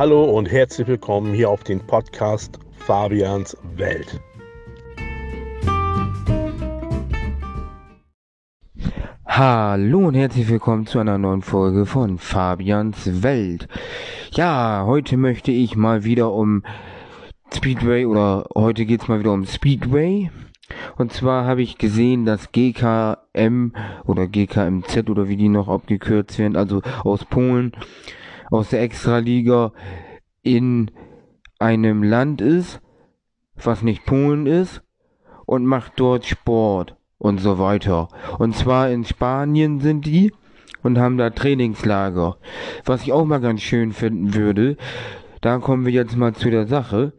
Hallo und herzlich willkommen hier auf den Podcast Fabians Welt. Hallo und herzlich willkommen zu einer neuen Folge von Fabians Welt. Ja, heute möchte ich mal wieder um Speedway oder heute geht's mal wieder um Speedway. Und zwar habe ich gesehen, dass GKM oder GKMZ oder wie die noch abgekürzt werden, also aus Polen, aus der Extraliga in einem Land ist, was nicht Polen ist, und macht dort Sport und so weiter. Und zwar in Spanien sind die und haben da Trainingslager. Was ich auch mal ganz schön finden würde, da kommen wir jetzt mal zu der Sache.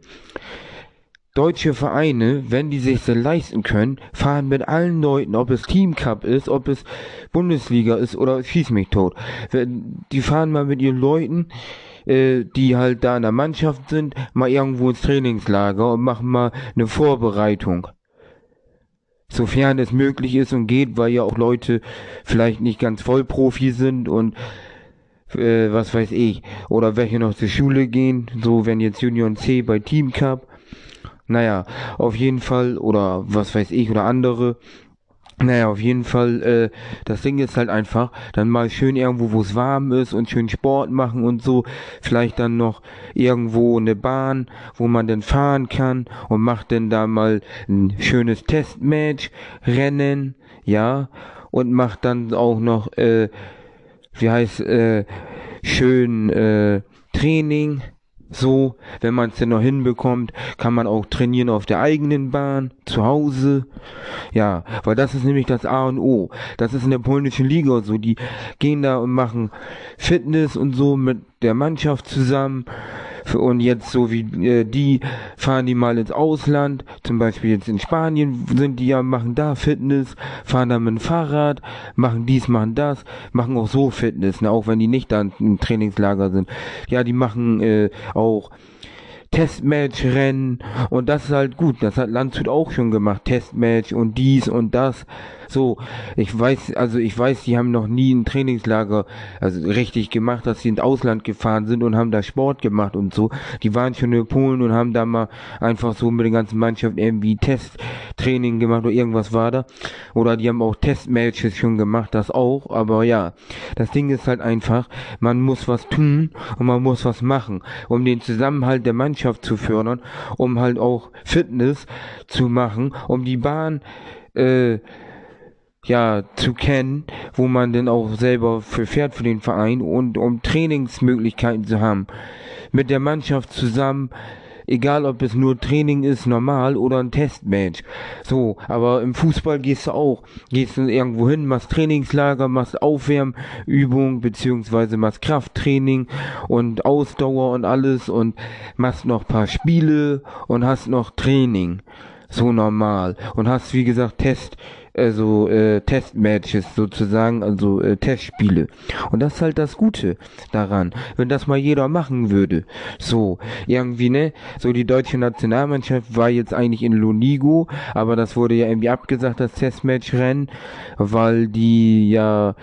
Deutsche Vereine, wenn die sich so leisten können, fahren mit allen Leuten, ob es Team Cup ist, ob es Bundesliga ist oder schieß mich tot. Die fahren mal mit ihren Leuten, äh, die halt da in der Mannschaft sind, mal irgendwo ins Trainingslager und machen mal eine Vorbereitung sofern es möglich ist und geht, weil ja auch Leute vielleicht nicht ganz Vollprofi sind und äh, was weiß ich, oder welche noch zur Schule gehen, so wenn jetzt Union C bei Team Cup, naja, auf jeden Fall, oder was weiß ich, oder andere, naja, auf jeden Fall, äh, das Ding ist halt einfach, dann mal schön irgendwo, wo es warm ist und schön Sport machen und so. Vielleicht dann noch irgendwo eine Bahn, wo man dann fahren kann und macht dann da mal ein schönes Testmatch, Rennen, ja, und macht dann auch noch, äh, wie heißt, äh, schön, äh, Training, so, wenn man es denn noch hinbekommt, kann man auch trainieren auf der eigenen Bahn, zu Hause. Ja, weil das ist nämlich das A und O. Das ist in der polnischen Liga so. Die gehen da und machen Fitness und so mit der Mannschaft zusammen. Und jetzt so wie äh, die fahren die mal ins Ausland, zum Beispiel jetzt in Spanien sind die ja, machen da Fitness, fahren da mit dem Fahrrad, machen dies, machen das, machen auch so Fitness, ne, auch wenn die nicht da im Trainingslager sind. Ja, die machen äh, auch Testmatch-Rennen und das ist halt gut. Das hat Landshut auch schon gemacht. Testmatch und dies und das. So, ich weiß, also ich weiß, die haben noch nie ein Trainingslager also richtig gemacht, dass sie ins Ausland gefahren sind und haben da Sport gemacht und so. Die waren schon in Polen und haben da mal einfach so mit der ganzen Mannschaft irgendwie Testtraining gemacht oder irgendwas war da. Oder die haben auch Testmatches schon gemacht, das auch. Aber ja, das Ding ist halt einfach, man muss was tun und man muss was machen, um den Zusammenhalt der Mannschaft zu fördern, um halt auch Fitness zu machen, um die Bahn äh, ja, zu kennen, wo man denn auch selber für fährt für den Verein und um Trainingsmöglichkeiten zu haben. Mit der Mannschaft zusammen, egal ob es nur Training ist, normal oder ein Testmatch. So, aber im Fußball gehst du auch, gehst du irgendwo hin, machst Trainingslager, machst Aufwärmübung, beziehungsweise machst Krafttraining und Ausdauer und alles und machst noch paar Spiele und hast noch Training. So normal. Und hast, wie gesagt, Test, also äh, Testmatches sozusagen, also äh, Testspiele. Und das ist halt das Gute daran, wenn das mal jeder machen würde. So, irgendwie, ne? So die deutsche Nationalmannschaft war jetzt eigentlich in Lonigo, aber das wurde ja irgendwie abgesagt, das Testmatch-Rennen, weil die ja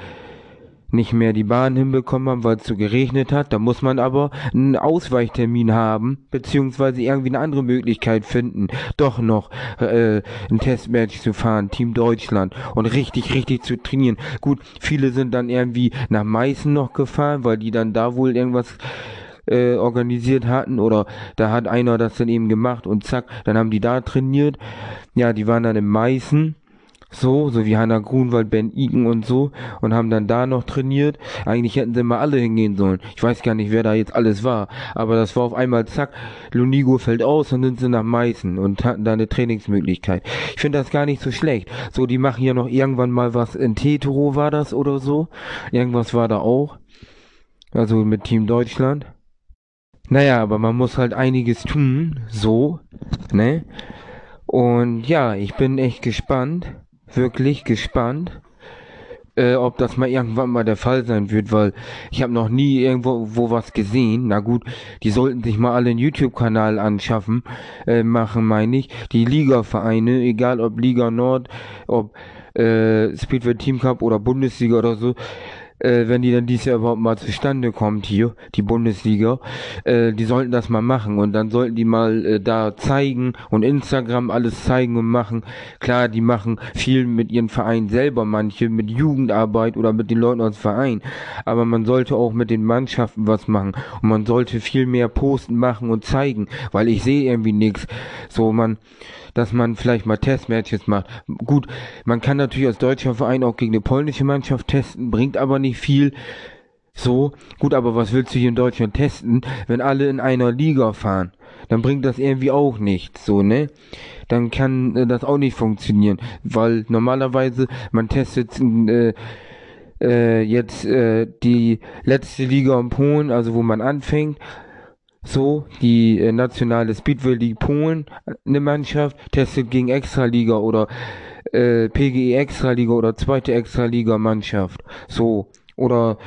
nicht mehr die Bahn hinbekommen haben, weil es so geregnet hat. Da muss man aber einen Ausweichtermin haben, beziehungsweise irgendwie eine andere Möglichkeit finden, doch noch äh, ein Testmatch zu fahren, Team Deutschland und richtig, richtig zu trainieren. Gut, viele sind dann irgendwie nach Meißen noch gefahren, weil die dann da wohl irgendwas äh, organisiert hatten oder da hat einer das dann eben gemacht und zack, dann haben die da trainiert. Ja, die waren dann in Meißen so, so wie Hanna Grunwald, Ben Iken und so und haben dann da noch trainiert. Eigentlich hätten sie mal alle hingehen sollen. Ich weiß gar nicht, wer da jetzt alles war, aber das war auf einmal zack, Lunigo fällt aus und sind sie nach Meißen und hatten da eine Trainingsmöglichkeit. Ich finde das gar nicht so schlecht. So, die machen ja noch irgendwann mal was in Tetero war das oder so. Irgendwas war da auch. Also mit Team Deutschland. Naja, aber man muss halt einiges tun, so, ne? Und ja, ich bin echt gespannt wirklich gespannt, äh, ob das mal irgendwann mal der Fall sein wird, weil ich habe noch nie irgendwo wo was gesehen. Na gut, die sollten sich mal alle einen YouTube-Kanal anschaffen, äh, machen meine ich. Die Liga-Vereine, egal ob Liga Nord, ob äh, Speedway Team Cup oder Bundesliga oder so, äh, wenn die dann dieses Jahr überhaupt mal zustande kommt hier, die Bundesliga, äh, die sollten das mal machen und dann sollten die mal äh, da zeigen und Instagram alles zeigen und machen. Klar, die machen viel mit ihren Vereinen selber, manche mit Jugendarbeit oder mit den Leuten aus Verein, aber man sollte auch mit den Mannschaften was machen und man sollte viel mehr posten machen und zeigen, weil ich sehe irgendwie nichts. So man dass man vielleicht mal Testmatches macht. Gut, man kann natürlich als deutscher Verein auch gegen eine polnische Mannschaft testen, bringt aber nicht viel. So, gut, aber was willst du hier in Deutschland testen, wenn alle in einer Liga fahren? Dann bringt das irgendwie auch nichts, so, ne? Dann kann äh, das auch nicht funktionieren, weil normalerweise man testet äh, äh, jetzt äh, die letzte Liga in Polen, also wo man anfängt, so, die äh, nationale Speedway League Polen, eine Mannschaft, testet gegen Extraliga oder äh, PGE Extraliga oder zweite Extraliga Mannschaft. So, oder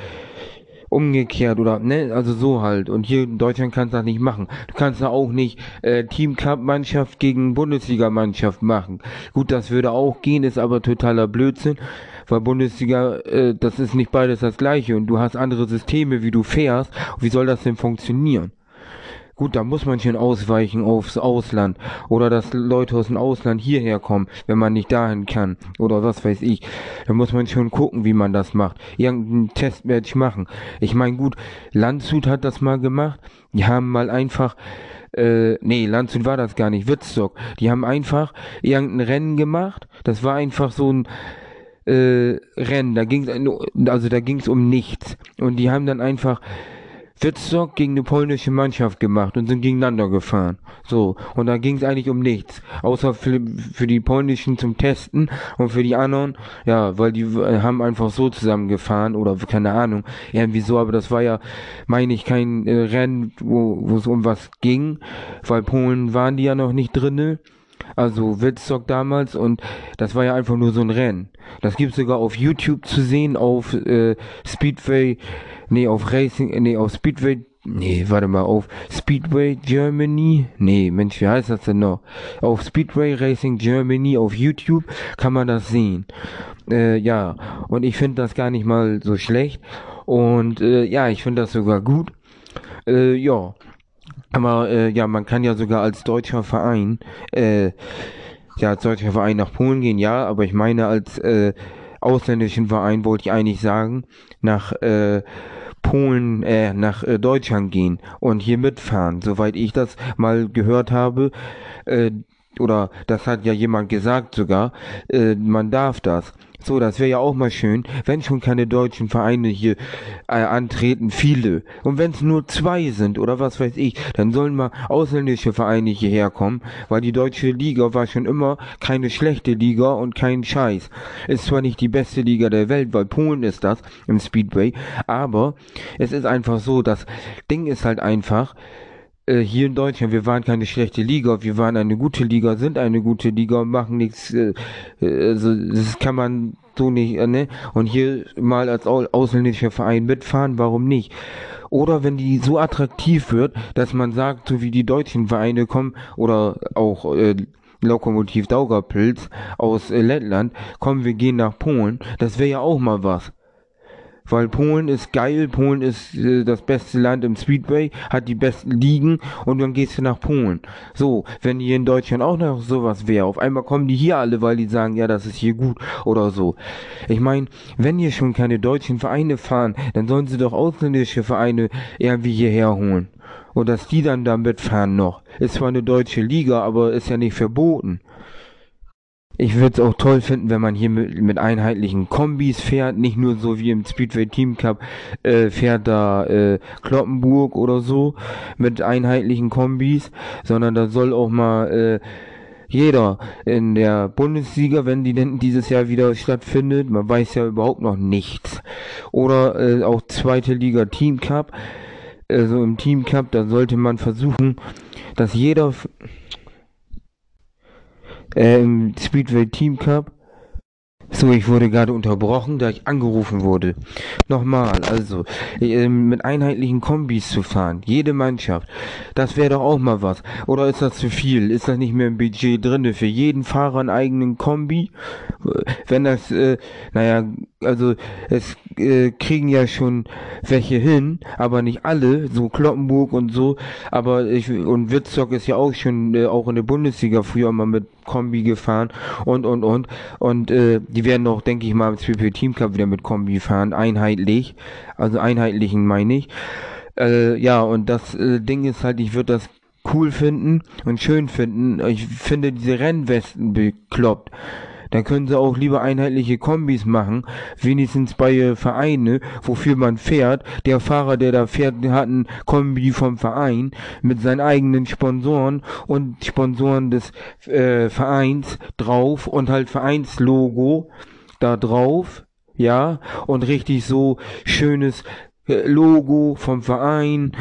umgekehrt oder ne, also so halt. Und hier in Deutschland kannst du das nicht machen. Du kannst da auch nicht äh, Team Cup Mannschaft gegen Bundesliga Mannschaft machen. Gut, das würde auch gehen, ist aber totaler Blödsinn, weil Bundesliga, äh, das ist nicht beides das gleiche und du hast andere Systeme, wie du fährst. Wie soll das denn funktionieren? Gut, da muss man schon ausweichen aufs Ausland oder dass Leute aus dem Ausland hierher kommen, wenn man nicht dahin kann oder was weiß ich. Da muss man schon gucken, wie man das macht. Irgendein Testmatch machen. Ich meine, gut, Landshut hat das mal gemacht. Die haben mal einfach äh, nee, Landshut war das gar nicht, Witzstock. Die haben einfach irgendein Rennen gemacht. Das war einfach so ein äh, Rennen. Da ging's also da ging's um nichts. Und die haben dann einfach Wittstock gegen eine polnische Mannschaft gemacht und sind gegeneinander gefahren. So, und da ging es eigentlich um nichts. Außer für, für die polnischen zum Testen und für die anderen, ja, weil die haben einfach so zusammengefahren oder keine Ahnung, irgendwie so, aber das war ja, meine ich, kein äh, Rennen, wo es um was ging, weil Polen waren die ja noch nicht drinne also Wittstock damals und das war ja einfach nur so ein Rennen. Das gibt's sogar auf YouTube zu sehen, auf äh, Speedway Nee, auf Racing, nee, auf Speedway, nee, warte mal, auf Speedway Germany, nee, Mensch, wie heißt das denn noch? Auf Speedway Racing Germany auf YouTube kann man das sehen. Äh, ja, und ich finde das gar nicht mal so schlecht. Und äh, ja, ich finde das sogar gut. Äh, ja. Aber äh, ja, man kann ja sogar als deutscher Verein, äh, ja, als deutscher Verein nach Polen gehen, ja, aber ich meine als äh, ausländischen Verein wollte ich eigentlich sagen, nach äh, Polen, äh, nach äh, Deutschland gehen und hier mitfahren. Soweit ich das mal gehört habe, äh, oder das hat ja jemand gesagt sogar, äh, man darf das. So, das wäre ja auch mal schön, wenn schon keine deutschen Vereine hier äh, antreten, viele. Und wenn es nur zwei sind oder was weiß ich, dann sollen mal ausländische Vereine hierher kommen, weil die deutsche Liga war schon immer keine schlechte Liga und kein Scheiß. Ist zwar nicht die beste Liga der Welt, weil Polen ist das im Speedway, aber es ist einfach so, das Ding ist halt einfach, äh, hier in Deutschland, wir waren keine schlechte Liga, wir waren eine gute Liga, sind eine gute Liga, machen nichts, äh, äh, also das kann man so nicht, äh, ne? Und hier mal als ausländischer Verein mitfahren, warum nicht? Oder wenn die so attraktiv wird, dass man sagt, so wie die deutschen Vereine kommen, oder auch äh, Lokomotiv Daugavpils aus äh, Lettland, kommen wir gehen nach Polen, das wäre ja auch mal was weil Polen ist geil, Polen ist äh, das beste Land im Speedway, hat die besten Ligen und dann gehst du nach Polen. So, wenn hier in Deutschland auch noch sowas wäre, auf einmal kommen die hier alle, weil die sagen, ja, das ist hier gut oder so. Ich meine, wenn hier schon keine deutschen Vereine fahren, dann sollen sie doch ausländische Vereine irgendwie hierher holen. Und dass die dann da mitfahren noch. Ist zwar eine deutsche Liga, aber ist ja nicht verboten. Ich würde es auch toll finden, wenn man hier mit, mit, einheitlichen Kombis fährt, nicht nur so wie im Speedway Team Cup äh, fährt da äh, Kloppenburg oder so mit einheitlichen Kombis, sondern da soll auch mal äh, jeder in der Bundesliga, wenn die denn dieses Jahr wieder stattfindet, man weiß ja überhaupt noch nichts, oder äh, auch zweite Liga Team Cup, also im Team Cup, da sollte man versuchen, dass jeder äh, Speedway Team Cup. So, ich wurde gerade unterbrochen, da ich angerufen wurde. Nochmal, also, äh, mit einheitlichen Kombis zu fahren, jede Mannschaft, das wäre doch auch mal was. Oder ist das zu viel? Ist das nicht mehr im Budget drinne für jeden Fahrer einen eigenen Kombi? Wenn das, äh, naja, also, es äh, kriegen ja schon welche hin, aber nicht alle, so Kloppenburg und so, aber ich, und Witzstock ist ja auch schon äh, auch in der Bundesliga früher mal mit Kombi gefahren und und und und äh, die werden auch, denke ich mal, im CP Team Cup wieder mit Kombi fahren, einheitlich, also einheitlichen meine ich. Äh, ja, und das äh, Ding ist halt, ich würde das cool finden und schön finden. Ich finde diese Rennwesten bekloppt. Dann können sie auch lieber einheitliche Kombis machen, wenigstens bei äh, Vereine, wofür man fährt. Der Fahrer, der da fährt, hat ein Kombi vom Verein mit seinen eigenen Sponsoren und Sponsoren des äh, Vereins drauf und halt Vereinslogo da drauf. Ja, und richtig so schönes Logo vom Verein,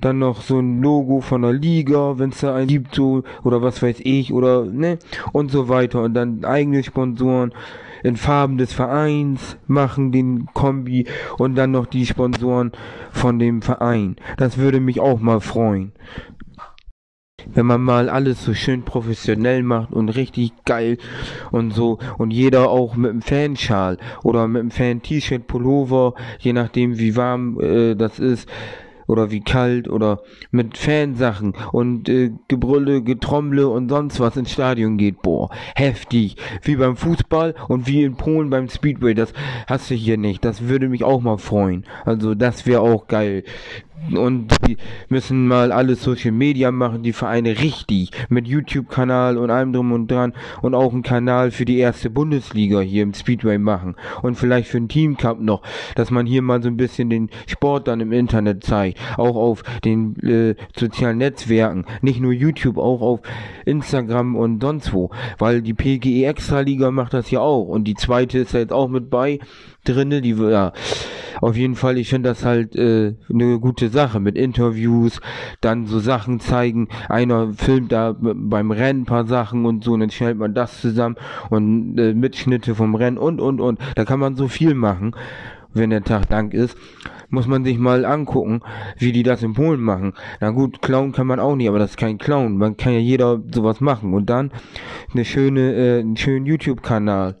dann noch so ein Logo von der Liga, wenn es da einen gibt, so, oder was weiß ich, oder, ne, und so weiter. Und dann eigene Sponsoren in Farben des Vereins machen den Kombi und dann noch die Sponsoren von dem Verein. Das würde mich auch mal freuen wenn man mal alles so schön professionell macht und richtig geil und so und jeder auch mit einem Fanschal oder mit einem Fan-T-Shirt, Pullover, je nachdem wie warm äh, das ist, oder wie kalt oder mit Fansachen und äh, Gebrülle, Getrommle und sonst was ins Stadion geht. Boah, heftig. Wie beim Fußball und wie in Polen beim Speedway. Das hast du hier nicht. Das würde mich auch mal freuen. Also das wäre auch geil und die müssen mal alles Social Media machen, die Vereine richtig, mit YouTube-Kanal und allem drum und dran und auch einen Kanal für die erste Bundesliga hier im Speedway machen und vielleicht für den Team Cup noch, dass man hier mal so ein bisschen den Sport dann im Internet zeigt, auch auf den äh, sozialen Netzwerken, nicht nur YouTube, auch auf Instagram und sonst wo, weil die PGE Extra Liga macht das ja auch und die zweite ist ja jetzt auch mit bei drinne, die ja auf jeden Fall, ich finde das halt äh, eine gute Sache mit Interviews, dann so Sachen zeigen. Einer filmt da beim Rennen ein paar Sachen und so, und dann stellt man das zusammen und äh, Mitschnitte vom Rennen und und und. Da kann man so viel machen, wenn der Tag Dank ist. Muss man sich mal angucken, wie die das in Polen machen. Na gut, Clown kann man auch nicht, aber das ist kein Clown. Man kann ja jeder sowas machen. Und dann eine schöne, äh, einen schönen YouTube-Kanal.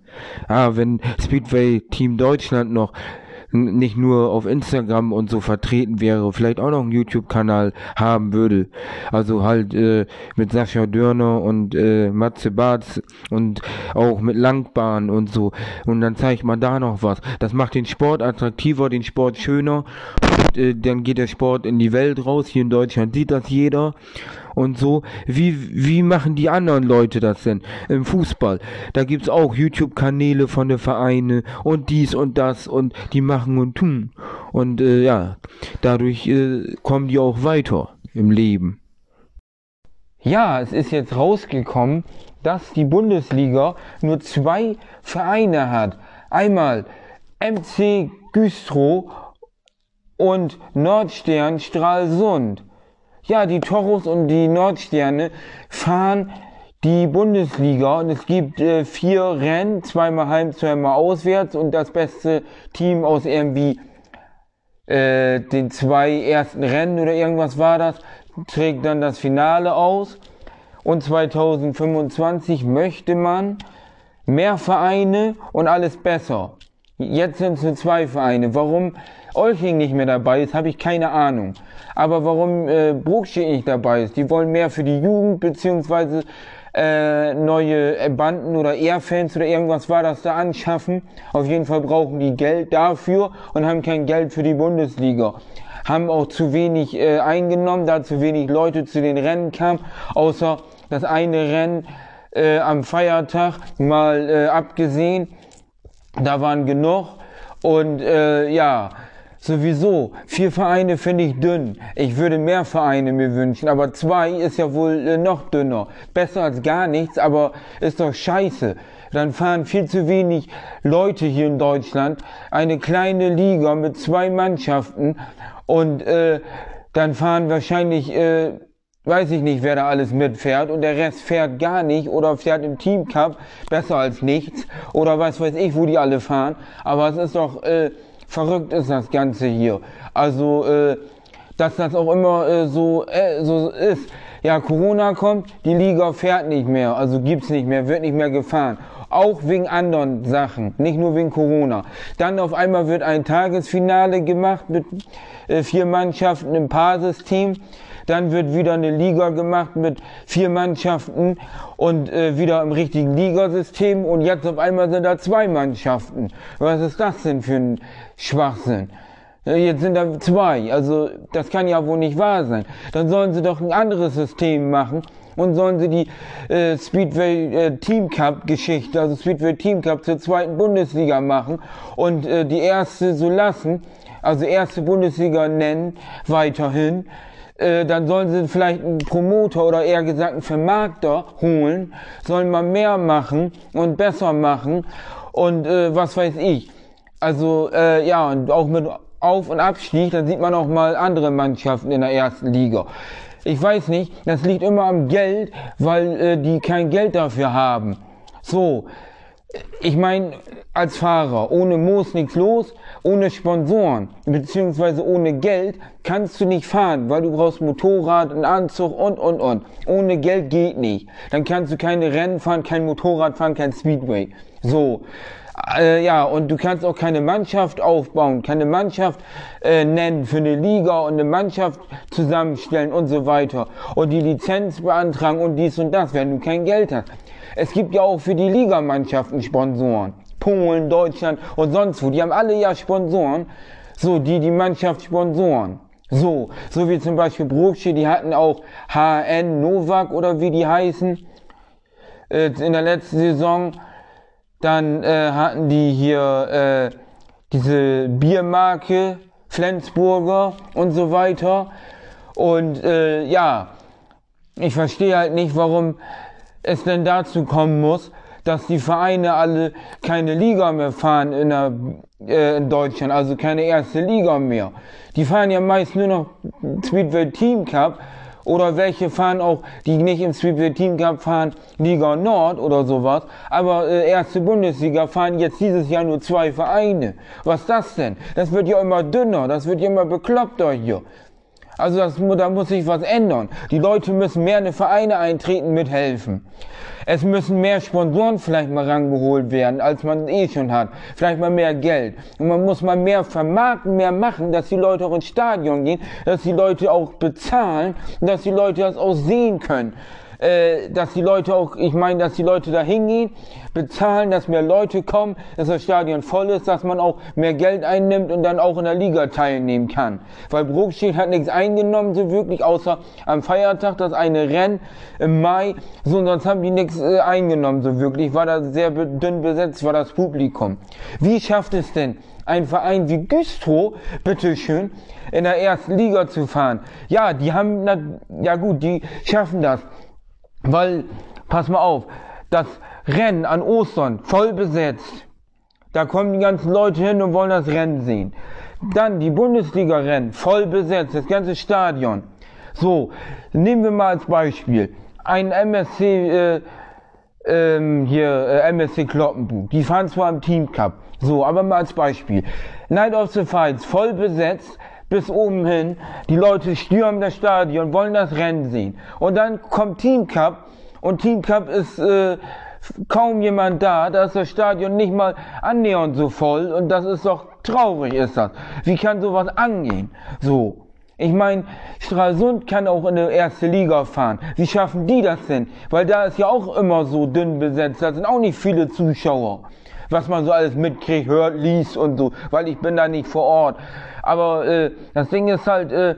Ah, wenn Speedway Team Deutschland noch nicht nur auf Instagram und so vertreten wäre, vielleicht auch noch einen YouTube-Kanal haben würde. Also halt äh, mit Sascha Dörner und äh, Matze Barz und auch mit Langbahn und so. Und dann zeigt man da noch was. Das macht den Sport attraktiver, den Sport schöner. Und, äh, dann geht der Sport in die Welt raus. Hier in Deutschland sieht das jeder und so. Wie, wie machen die anderen Leute das denn im Fußball? Da gibt's auch YouTube-Kanäle von den Vereinen und dies und das und die machen und tun. Und äh, ja, dadurch äh, kommen die auch weiter im Leben. Ja, es ist jetzt rausgekommen, dass die Bundesliga nur zwei Vereine hat. Einmal MC Güstrow und Nordstern Stralsund. Ja, die Toros und die Nordsterne fahren die Bundesliga und es gibt äh, vier Rennen, zweimal heim, zweimal auswärts und das beste Team aus irgendwie äh, den zwei ersten Rennen oder irgendwas war das, trägt dann das Finale aus. Und 2025 möchte man mehr Vereine und alles besser. Jetzt sind es nur zwei Vereine. Warum Olching nicht mehr dabei ist, habe ich keine Ahnung. Aber warum äh, Bruchschild nicht dabei ist, die wollen mehr für die Jugend beziehungsweise äh, neue Banden oder Airfans oder irgendwas war das da anschaffen. Auf jeden Fall brauchen die Geld dafür und haben kein Geld für die Bundesliga. Haben auch zu wenig äh, eingenommen, da zu wenig Leute zu den Rennen kamen, außer das eine Rennen äh, am Feiertag mal äh, abgesehen da waren genug. Und äh, ja, sowieso, vier Vereine finde ich dünn. Ich würde mehr Vereine mir wünschen, aber zwei ist ja wohl äh, noch dünner. Besser als gar nichts, aber ist doch scheiße. Dann fahren viel zu wenig Leute hier in Deutschland. Eine kleine Liga mit zwei Mannschaften und äh, dann fahren wahrscheinlich äh, weiß ich nicht, wer da alles mitfährt und der Rest fährt gar nicht oder fährt im Team Cup besser als nichts oder was weiß ich, wo die alle fahren. Aber es ist doch äh, verrückt ist das Ganze hier. Also, äh, dass das auch immer äh, so, äh, so ist. ja, Corona kommt, die Liga fährt nicht mehr, also gibt's nicht mehr, wird nicht mehr gefahren. Auch wegen anderen Sachen, nicht nur wegen Corona. Dann auf einmal wird ein Tagesfinale gemacht mit äh, vier Mannschaften im Paarsystem. Dann wird wieder eine Liga gemacht mit vier Mannschaften und äh, wieder im richtigen Ligasystem. Und jetzt auf einmal sind da zwei Mannschaften. Was ist das denn für ein Schwachsinn? Jetzt sind da zwei. Also das kann ja wohl nicht wahr sein. Dann sollen sie doch ein anderes System machen und sollen sie die äh, Speedway äh, Team Cup Geschichte, also Speedway Team Cup zur zweiten Bundesliga machen und äh, die erste so lassen, also erste Bundesliga nennen weiterhin. Äh, dann sollen sie vielleicht einen Promoter oder eher gesagt einen Vermarkter holen, sollen mal mehr machen und besser machen und äh, was weiß ich. Also äh, ja, und auch mit auf- und Abstieg, dann sieht man auch mal andere Mannschaften in der ersten Liga. Ich weiß nicht, das liegt immer am Geld, weil äh, die kein Geld dafür haben. So, ich meine, als Fahrer, ohne Moos nichts los, ohne Sponsoren, beziehungsweise ohne Geld, kannst du nicht fahren, weil du brauchst Motorrad, einen Anzug und, und, und. Ohne Geld geht nicht. Dann kannst du keine Rennen fahren, kein Motorrad fahren, kein Speedway. So. Äh, ja, und du kannst auch keine Mannschaft aufbauen, keine Mannschaft äh, nennen für eine Liga und eine Mannschaft zusammenstellen und so weiter. Und die Lizenz beantragen und dies und das, wenn du kein Geld hast. Es gibt ja auch für die Ligamannschaften Sponsoren. Polen, Deutschland und sonst wo. Die haben alle ja Sponsoren. So, die die Mannschaft sponsoren. So, so wie zum Beispiel Brugsche, die hatten auch HN Novak oder wie die heißen äh, in der letzten Saison. Dann äh, hatten die hier äh, diese Biermarke Flensburger und so weiter. Und äh, ja, ich verstehe halt nicht, warum es denn dazu kommen muss, dass die Vereine alle keine Liga mehr fahren in, der, äh, in Deutschland, also keine erste Liga mehr. Die fahren ja meist nur noch Speedway Team Cup oder welche fahren auch, die nicht im Speedway Team Cup fahren, Liga Nord oder sowas. Aber äh, erste Bundesliga fahren jetzt dieses Jahr nur zwei Vereine. Was das denn? Das wird ja immer dünner, das wird ja immer bekloppter hier. Also das, da muss sich was ändern. Die Leute müssen mehr in die Vereine eintreten, mithelfen. Es müssen mehr Sponsoren vielleicht mal rangeholt werden, als man eh schon hat. Vielleicht mal mehr Geld. Und man muss mal mehr vermarkten, mehr machen, dass die Leute auch ins Stadion gehen, dass die Leute auch bezahlen, dass die Leute das auch sehen können äh, dass die Leute auch, ich meine, dass die Leute da hingehen, bezahlen, dass mehr Leute kommen, dass das Stadion voll ist, dass man auch mehr Geld einnimmt und dann auch in der Liga teilnehmen kann. Weil Brookschild hat nichts eingenommen, so wirklich, außer am Feiertag, das eine Rennen im Mai, so, und sonst haben die nichts äh, eingenommen, so wirklich, war da sehr dünn besetzt, war das Publikum. Wie schafft es denn, ein Verein wie Güstrow, bitteschön, in der ersten Liga zu fahren. Ja, die haben, na, ja gut, die schaffen das. Weil, pass mal auf, das Rennen an Ostern voll besetzt. Da kommen die ganzen Leute hin und wollen das Rennen sehen. Dann die Bundesliga-Rennen voll besetzt, das ganze Stadion. So, nehmen wir mal als Beispiel ein MSC, äh, ähm, hier, äh, MSC Kloppenbuch. Die fahren zwar im Team Cup, so, aber mal als Beispiel. Night of the Fights voll besetzt, bis oben hin. Die Leute stürmen das Stadion, wollen das Rennen sehen. Und dann kommt Team Cup und Team Cup ist äh, kaum jemand da. Da ist das Stadion nicht mal annähernd so voll und das ist doch traurig, ist das. Wie kann sowas angehen? So. Ich meine, Stralsund kann auch in die erste Liga fahren. Wie schaffen die das denn? Weil da ist ja auch immer so dünn besetzt. Da sind auch nicht viele Zuschauer. Was man so alles mitkriegt, hört, liest und so. Weil ich bin da nicht vor Ort. Aber äh, das Ding ist halt, äh,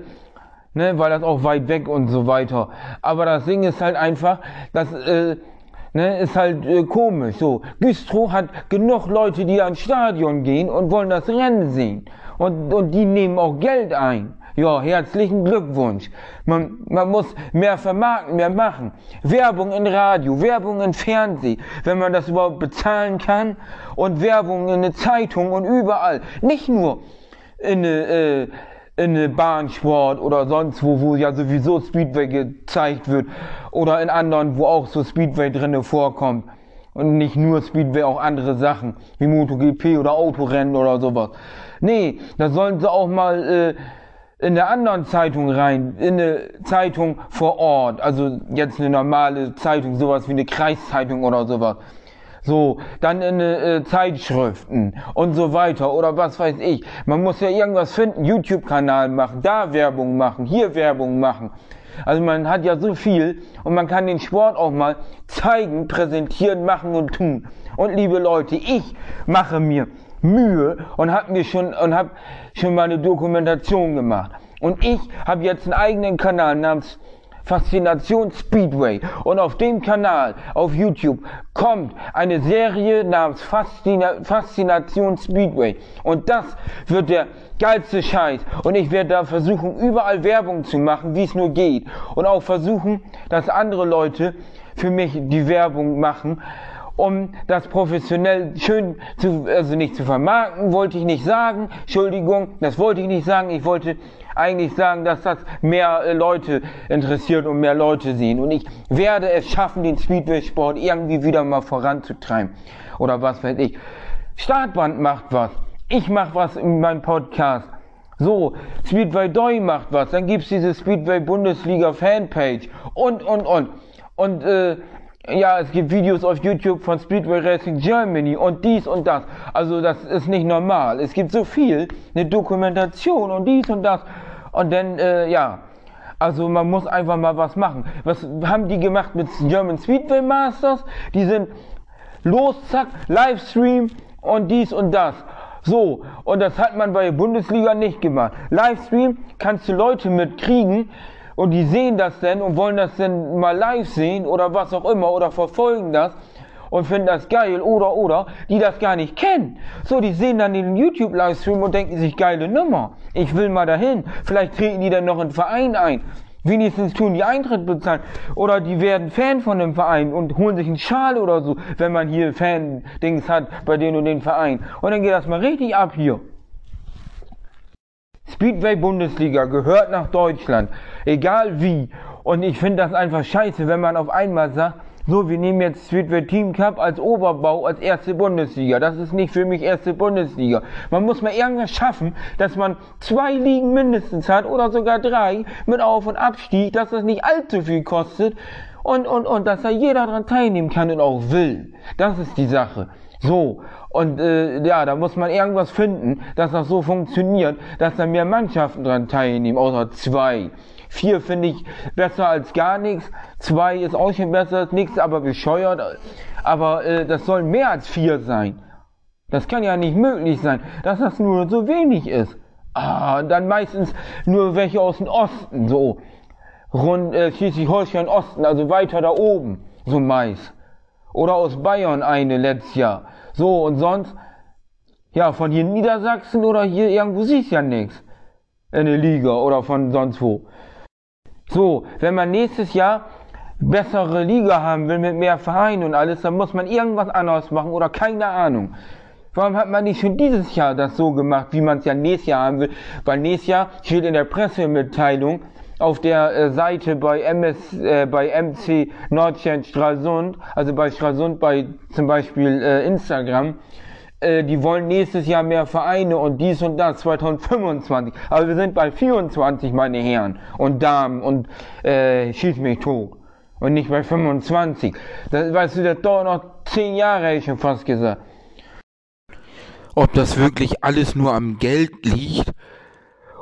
ne, weil das auch weit weg und so weiter. Aber das Ding ist halt einfach, das äh, ne, ist halt äh, komisch. So, Güstrow hat genug Leute, die ans Stadion gehen und wollen das Rennen sehen. Und, und die nehmen auch Geld ein. Ja, herzlichen Glückwunsch. Man, man muss mehr vermarkten, mehr machen. Werbung in Radio, Werbung in Fernsehen, wenn man das überhaupt bezahlen kann. Und Werbung in der Zeitung und überall. Nicht nur in eine, äh, in eine Bahnsport oder sonst wo, wo ja sowieso Speedway gezeigt wird oder in anderen, wo auch so Speedway drinne vorkommt. Und nicht nur Speedway, auch andere Sachen, wie MotoGP oder Autorennen oder sowas. Nee, da sollen sie auch mal in der anderen Zeitung rein, in eine Zeitung vor Ort, also jetzt eine normale Zeitung, sowas wie eine Kreiszeitung oder sowas. So, dann in äh, Zeitschriften und so weiter oder was weiß ich. Man muss ja irgendwas finden, YouTube-Kanal machen, da Werbung machen, hier Werbung machen. Also man hat ja so viel und man kann den Sport auch mal zeigen, präsentieren, machen und tun. Und liebe Leute, ich mache mir Mühe und habe mir schon und habe schon mal eine Dokumentation gemacht. Und ich habe jetzt einen eigenen Kanal namens Faszination Speedway. Und auf dem Kanal auf YouTube kommt eine Serie namens Faszina Faszination Speedway. Und das wird der geilste Scheiß. Und ich werde da versuchen, überall Werbung zu machen, wie es nur geht. Und auch versuchen, dass andere Leute für mich die Werbung machen um das professionell schön zu, also nicht zu vermarkten, wollte ich nicht sagen. Entschuldigung, das wollte ich nicht sagen. Ich wollte eigentlich sagen, dass das mehr äh, Leute interessiert und mehr Leute sehen. Und ich werde es schaffen, den Speedway-Sport irgendwie wieder mal voranzutreiben. Oder was weiß ich. Startband macht was. Ich mach was in meinem Podcast. So, Speedway Doi macht was. Dann gibt's diese Speedway Bundesliga Fanpage. Und, und, und. Und, äh, ja, es gibt Videos auf YouTube von Speedway Racing Germany und dies und das. Also das ist nicht normal. Es gibt so viel, eine Dokumentation und dies und das. Und dann, äh, ja, also man muss einfach mal was machen. Was haben die gemacht mit German Speedway Masters? Die sind los, zack, Livestream und dies und das. So, und das hat man bei der Bundesliga nicht gemacht. Livestream kannst du Leute mitkriegen, und die sehen das denn und wollen das denn mal live sehen oder was auch immer oder verfolgen das und finden das geil oder oder, die das gar nicht kennen. So, die sehen dann den YouTube-Livestream und denken sich, geile Nummer, ich will mal dahin. Vielleicht treten die dann noch in den Verein ein. Wenigstens tun die Eintritt bezahlen. Oder die werden Fan von dem Verein und holen sich einen Schal oder so, wenn man hier Fan-Dings hat bei denen und den Verein. Und dann geht das mal richtig ab hier. Speedway Bundesliga gehört nach Deutschland, egal wie. Und ich finde das einfach scheiße, wenn man auf einmal sagt, so, wir nehmen jetzt Speedway Team Cup als Oberbau, als erste Bundesliga. Das ist nicht für mich erste Bundesliga. Man muss mal irgendwas schaffen, dass man zwei Ligen mindestens hat oder sogar drei mit Auf- und Abstieg, dass das nicht allzu viel kostet und, und, und dass da jeder dran teilnehmen kann und auch will. Das ist die Sache. So, und äh, ja, da muss man irgendwas finden, dass das so funktioniert, dass da mehr Mannschaften dran teilnehmen, außer zwei. Vier finde ich besser als gar nichts. Zwei ist auch schon besser als nichts, aber bescheuert. Aber äh, das sollen mehr als vier sein. Das kann ja nicht möglich sein, dass das nur so wenig ist. Ah, und dann meistens nur welche aus dem Osten, so. Rund äh, Schleswig-Holstein Osten, also weiter da oben, so meist. Oder aus Bayern eine letztes Jahr. So, und sonst, ja, von hier in Niedersachsen oder hier irgendwo siehst ja nichts. In der Liga oder von sonst wo. So, wenn man nächstes Jahr bessere Liga haben will mit mehr Vereinen und alles, dann muss man irgendwas anderes machen oder keine Ahnung. Warum hat man nicht schon dieses Jahr das so gemacht, wie man es ja nächstes Jahr haben will? Weil nächstes Jahr steht in der Pressemitteilung, auf der äh, Seite bei MS, äh, bei MC Nordstern Stralsund, also bei Stralsund bei zum Beispiel äh, Instagram, äh, die wollen nächstes Jahr mehr Vereine und dies und das 2025. Aber wir sind bei 24, meine Herren und Damen und äh, schieß mich tot. Und nicht bei 25. Das, weißt du, das dauert noch 10 Jahre, hätte ich schon fast gesagt. Ob das wirklich alles nur am Geld liegt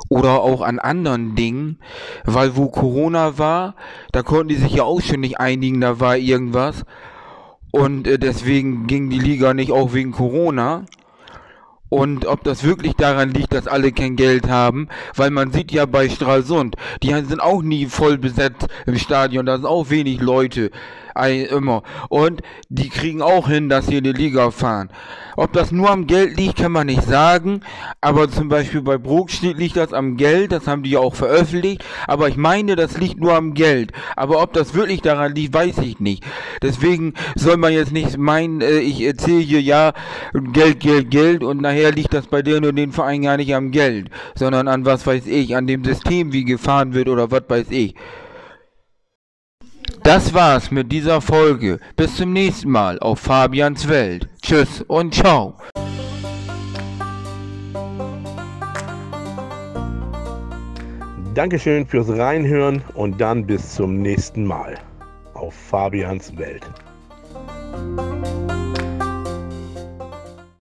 oder auch an anderen Dingen, weil wo Corona war, da konnten die sich ja auch schon nicht einigen, da war irgendwas. Und äh, deswegen ging die Liga nicht auch wegen Corona. Und ob das wirklich daran liegt, dass alle kein Geld haben, weil man sieht ja bei Stralsund, die sind auch nie voll besetzt im Stadion, da sind auch wenig Leute immer. Und die kriegen auch hin, dass sie in die Liga fahren. Ob das nur am Geld liegt, kann man nicht sagen. Aber zum Beispiel bei Brokstedt liegt das am Geld, das haben die ja auch veröffentlicht. Aber ich meine, das liegt nur am Geld. Aber ob das wirklich daran liegt, weiß ich nicht. Deswegen soll man jetzt nicht meinen, äh, ich erzähle hier ja Geld, Geld, Geld und nachher liegt das bei denen und den Verein gar nicht am Geld, sondern an was weiß ich, an dem System, wie gefahren wird oder was weiß ich. Das war's mit dieser Folge. Bis zum nächsten Mal auf Fabians Welt. Tschüss und ciao. Dankeschön fürs Reinhören und dann bis zum nächsten Mal auf Fabians Welt.